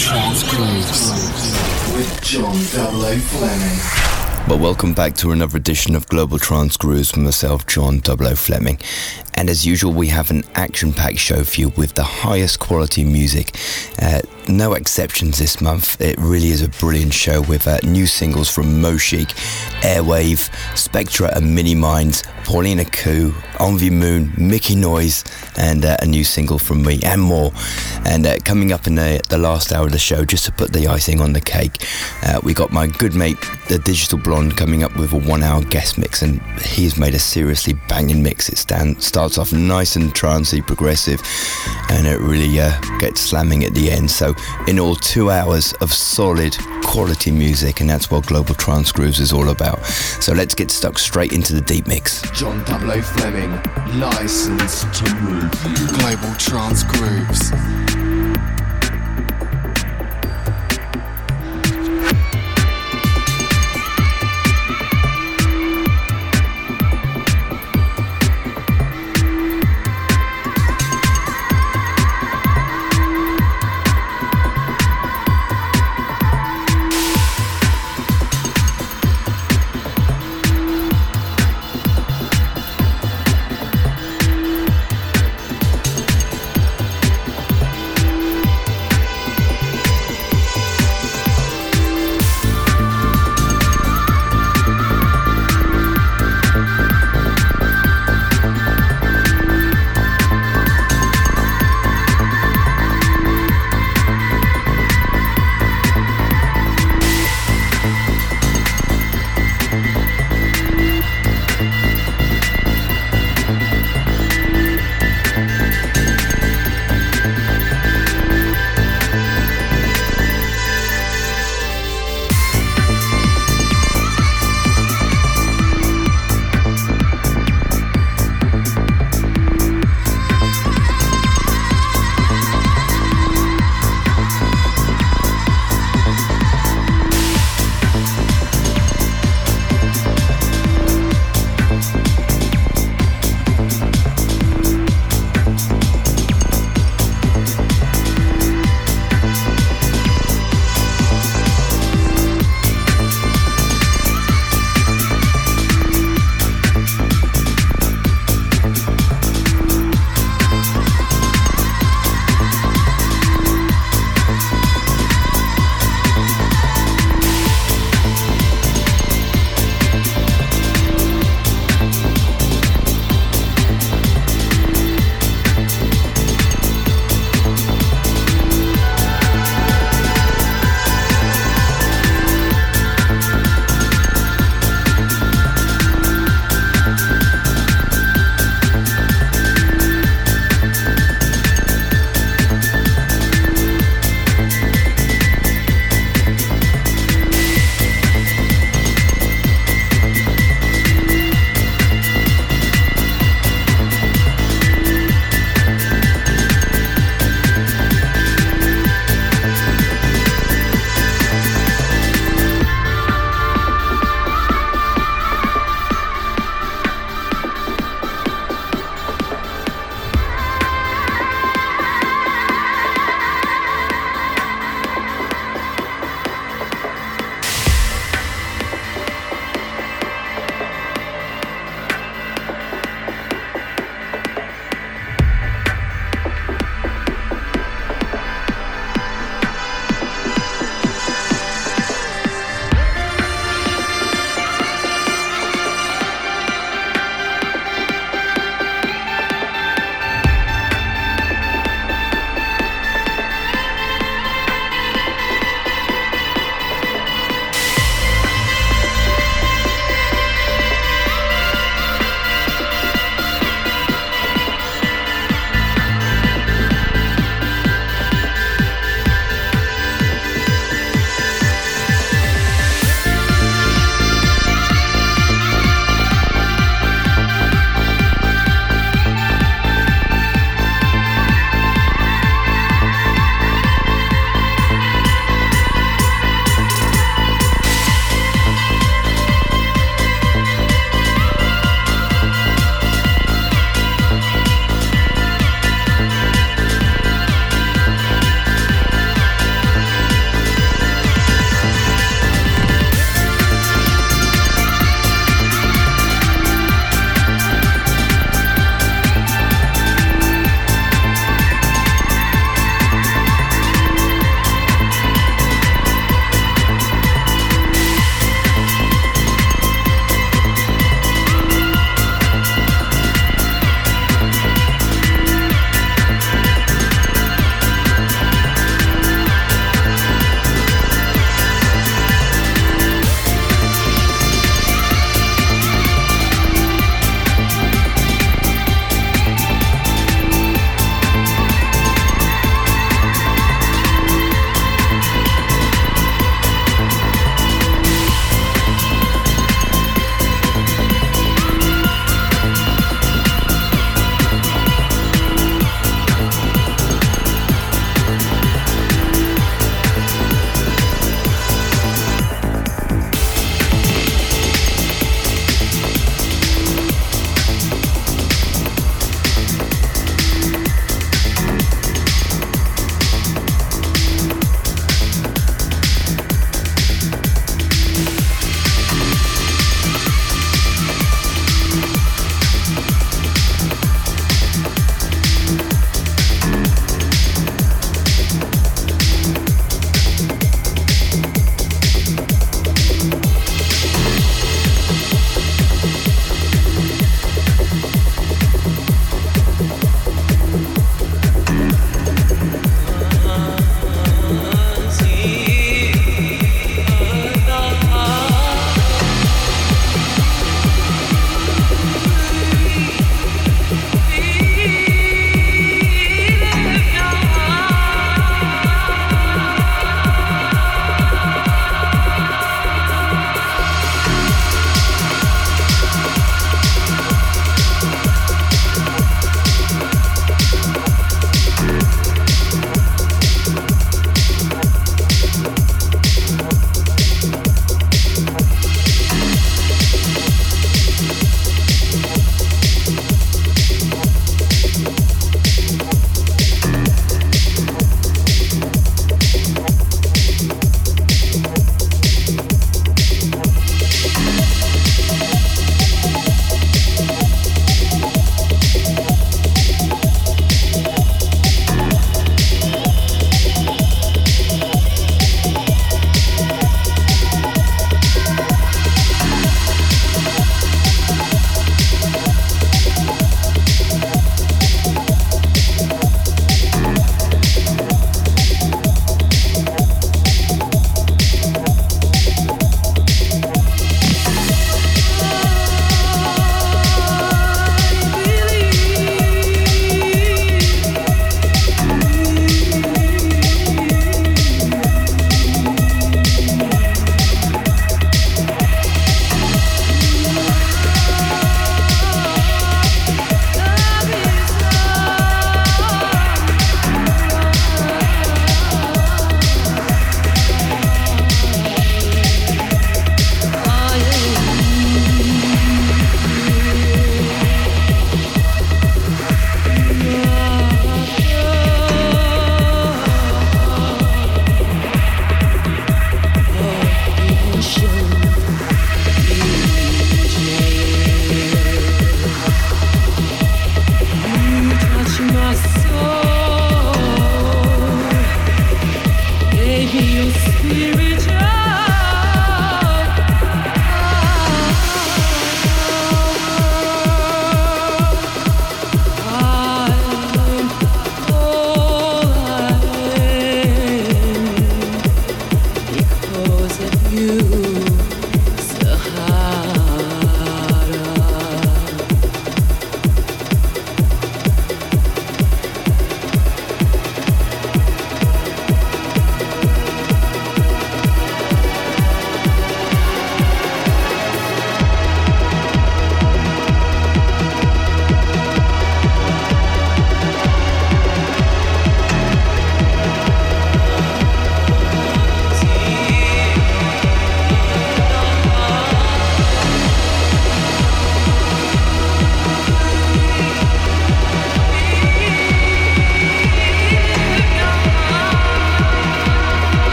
Trance Grooves with John 00 Fleming. Well, welcome back to another edition of Global Trance Grooves with myself, John 00 Fleming. And as usual, we have an action packed show for you with the highest quality music. Uh, no exceptions this month. It really is a brilliant show with uh, new singles from Moshik, Airwave, Spectra and Mini Minds, Paulina Koo, Envy Moon, Mickey Noise, and uh, a new single from me, and more. And uh, coming up in the, the last hour of the show, just to put the icing on the cake, uh, we got my good mate, the Digital Blonde, coming up with a one hour guest mix, and he's made a seriously banging mix. It starts off nice and trancey, progressive, and it really uh, gets slamming at the end. So, in all, two hours of solid quality music, and that's what Global Trance Grooves is all about. So, let's get stuck straight into the deep mix. John 00 Fleming, licensed to move. Global Trance Grooves.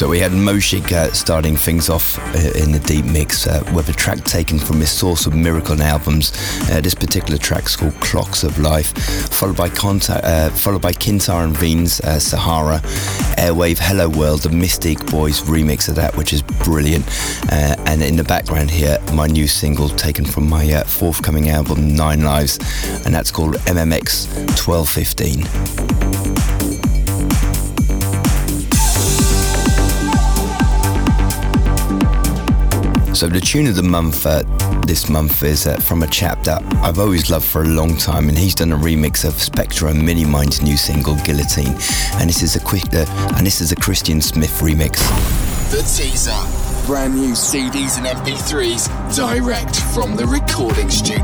So we had Moshik uh, starting things off uh, in the deep mix uh, with a track taken from his Source of Miracle albums. Uh, this particular track's called Clocks of Life, followed by Conta- uh, followed by Kintar and Veen's uh, Sahara, Airwave Hello World, the Mystique Boys remix of that, which is brilliant. and in the background here, my new single taken from my forthcoming album Nine Lives, and that's called MMX 1215. So the tune of the month uh, this month is uh, from a chap that I've always loved for a long time, and he's done a remix of Spectra and Mini Mind's new single Guillotine, and this is a quick uh, and this is a Christian Smith remix. The teaser, brand new CDs and MP3s direct from the recording studio.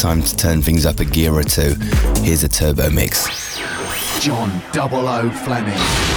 Time to turn things up a gear or two. Here's a turbo mix. John 00 Fleming.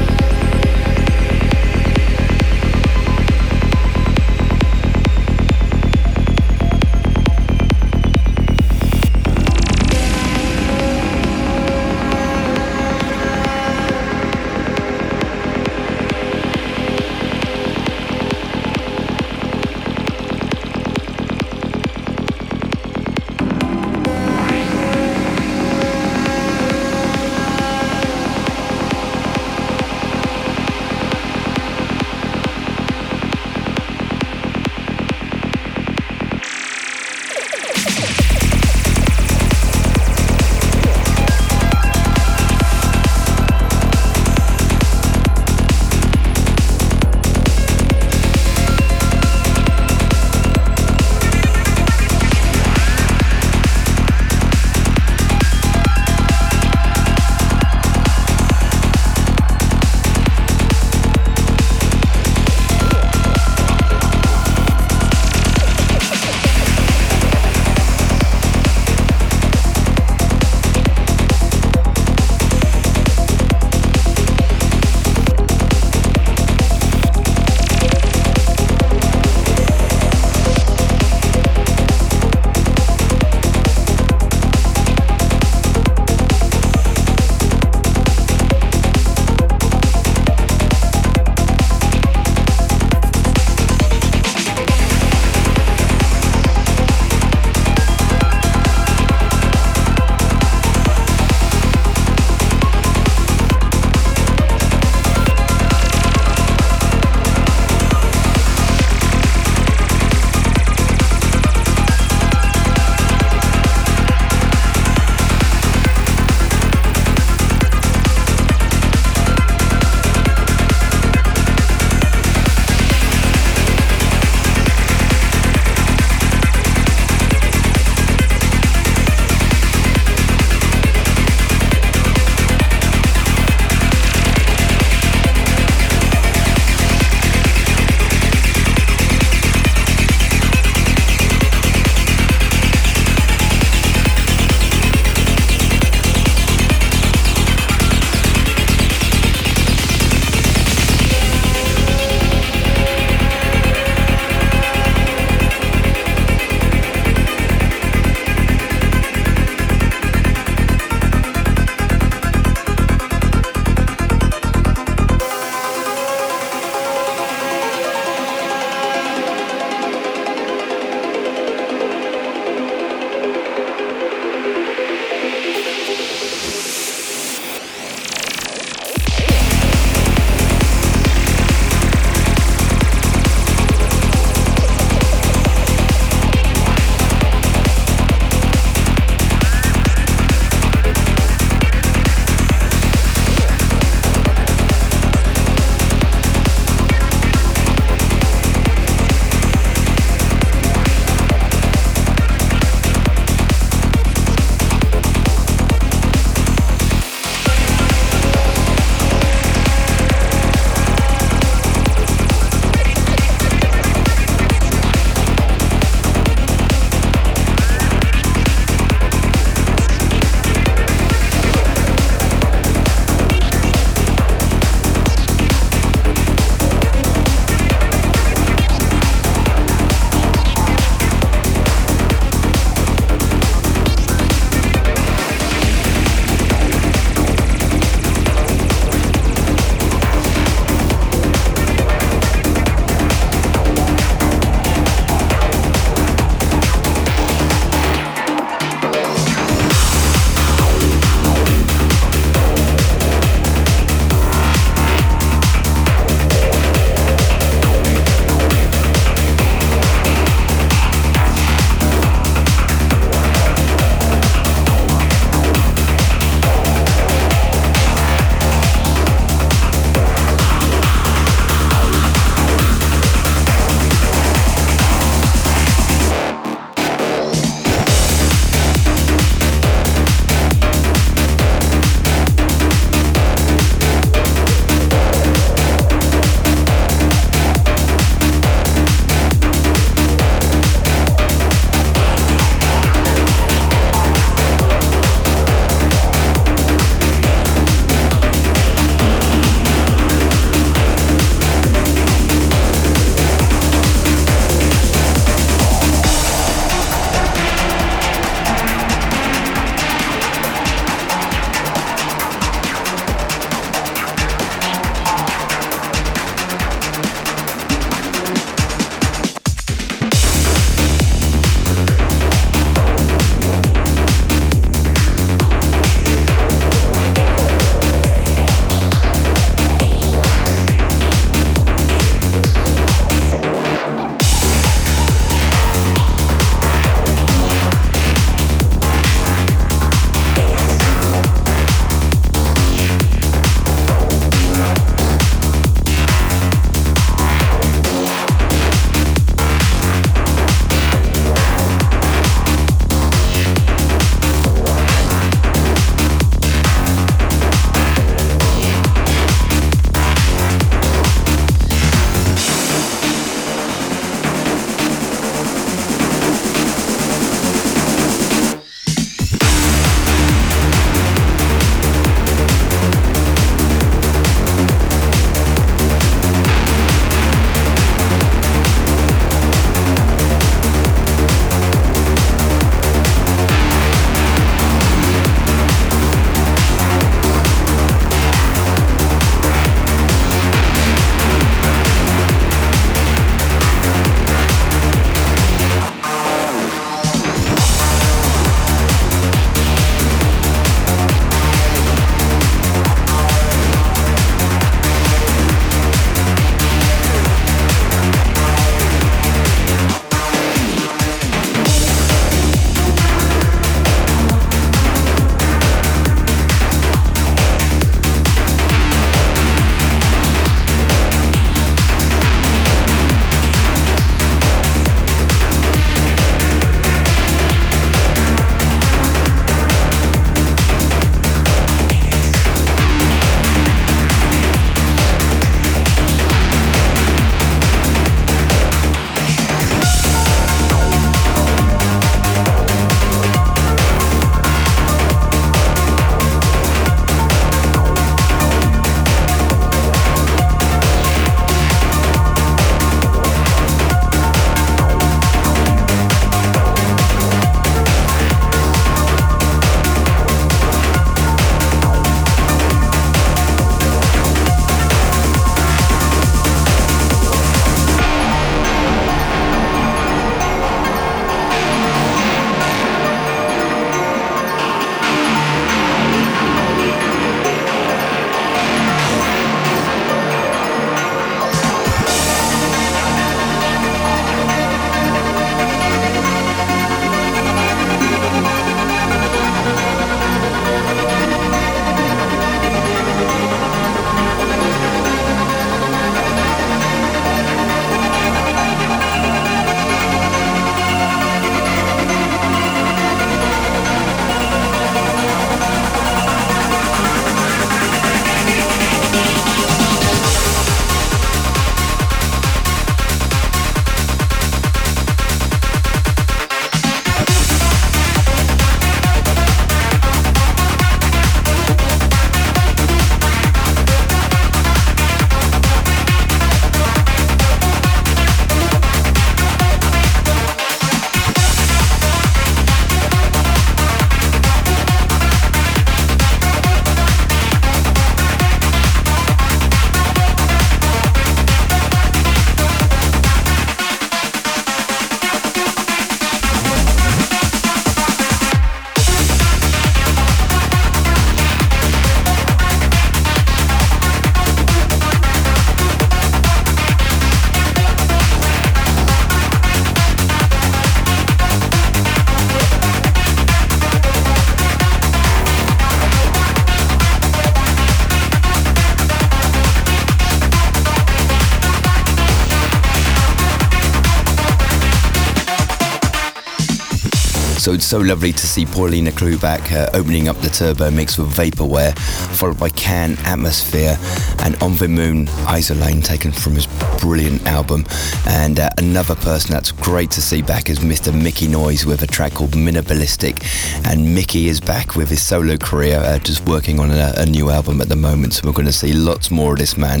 So it's so lovely to see Paulina Kluback uh, opening up the turbo mix with Vaporware, followed by Can, Atmosphere, and On the Moon, Isolane, taken from his brilliant album. And uh, another person that's great to see back is Mr. Micky Noise with a track called Minimalistic. And Mickey is back with his solo career, uh, just working on a, a new album at the moment. So we're going to see lots more of this man.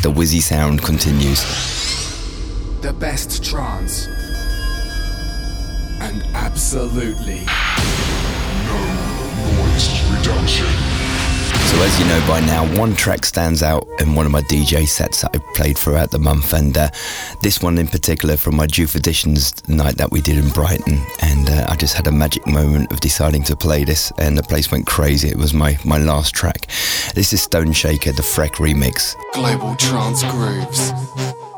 The Wizzy sound continues. The best trance and absolutely no noise reduction. So as you know by now, one track stands out in one of my DJ sets that I've played throughout the month, and uh, this one in particular from my JOOF Editions night that we did in Brighton, and uh, I just had a magic moment of deciding to play this, and the place went crazy. It was my my last track. This is Stone Shaker, the Freck remix. Global Trance Grooves.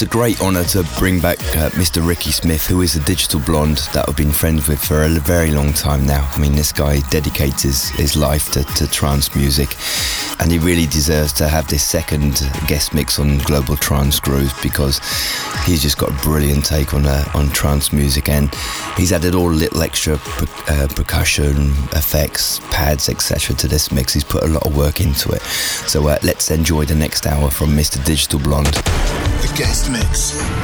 It's a great honour to bring back uh, Mr. Ricky Smith, who is a digital blonde that I've been friends with for a very long time now. I mean, this guy dedicates his, his life to, to trance music, and he really deserves to have this second guest mix on Global Trance Grooves because he's just got a brilliant take on uh, on trance music, and he's added all little extra per- uh, percussion effects, pads, etc. to this mix. He's put a lot of work into it. So uh, let's enjoy the next hour from Mr. Digital Blonde. Guest mix.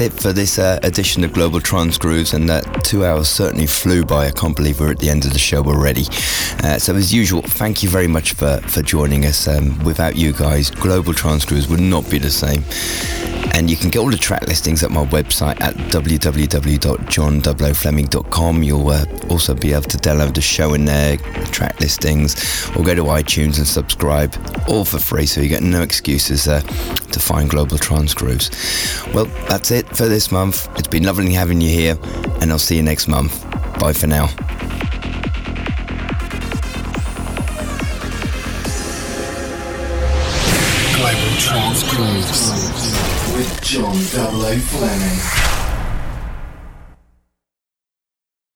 That's it for this uh, edition of Global Trance Grooves, and that two hours certainly flew by. I can't believe we're at the end of the show already. Uh, so, as usual, thank you very much for, for joining us. Um, without you guys, Global Trance Grooves would not be the same. And you can get all the track listings at my website at www.johnfleming.com. You'll uh, also be able to download the show in there, track listings, or go to iTunes and subscribe, all for free, so you get no excuses uh, to find Global Trance Grooves. Well, that's it for this month. It's been lovely having you here, and I'll see you next month. Bye for now. Global Trance Grooves with John 00 Fleming.